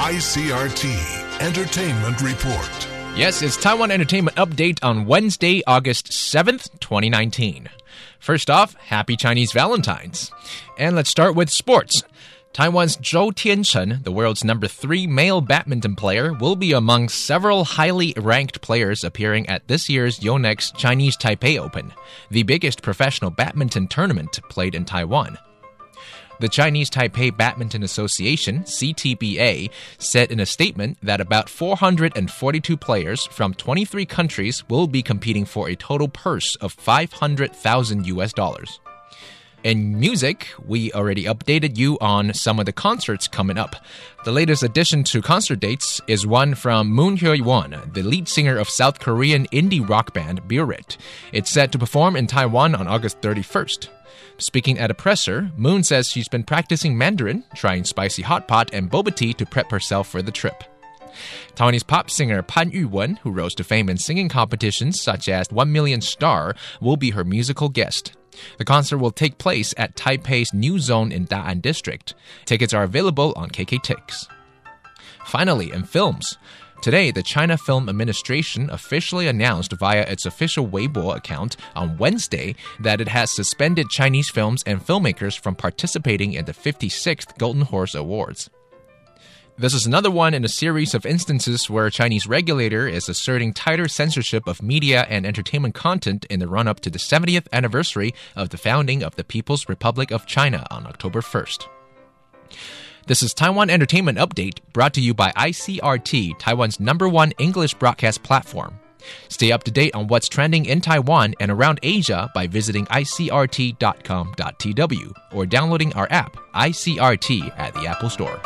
ICRT Entertainment Report. Yes, it's Taiwan Entertainment Update on Wednesday, August 7th, 2019. First off, happy Chinese Valentine's. And let's start with sports. Taiwan's Zhou Tianchen, the world's number three male badminton player, will be among several highly ranked players appearing at this year's Yonex Chinese Taipei Open, the biggest professional badminton tournament played in Taiwan. The Chinese Taipei Badminton Association, CTBA, said in a statement that about 442 players from 23 countries will be competing for a total purse of 500,000 US dollars. In music, we already updated you on some of the concerts coming up. The latest addition to concert dates is one from Moon Hyo-won, the lead singer of South Korean indie rock band Biuret. It's set to perform in Taiwan on August 31st. Speaking at a presser, Moon says she's been practicing Mandarin, trying spicy hot pot and boba tea to prep herself for the trip. Taiwanese pop singer Pan Yuwen, who rose to fame in singing competitions such as 1 Million Star, will be her musical guest. The concert will take place at Taipei's New Zone in Da'an District. Tickets are available on KKTix. Finally, in films. Today, the China Film Administration officially announced via its official Weibo account on Wednesday that it has suspended Chinese films and filmmakers from participating in the 56th Golden Horse Awards. This is another one in a series of instances where a Chinese regulator is asserting tighter censorship of media and entertainment content in the run up to the 70th anniversary of the founding of the People's Republic of China on October 1st. This is Taiwan Entertainment Update brought to you by ICRT, Taiwan's number one English broadcast platform. Stay up to date on what's trending in Taiwan and around Asia by visiting icrt.com.tw or downloading our app, ICRT, at the Apple Store.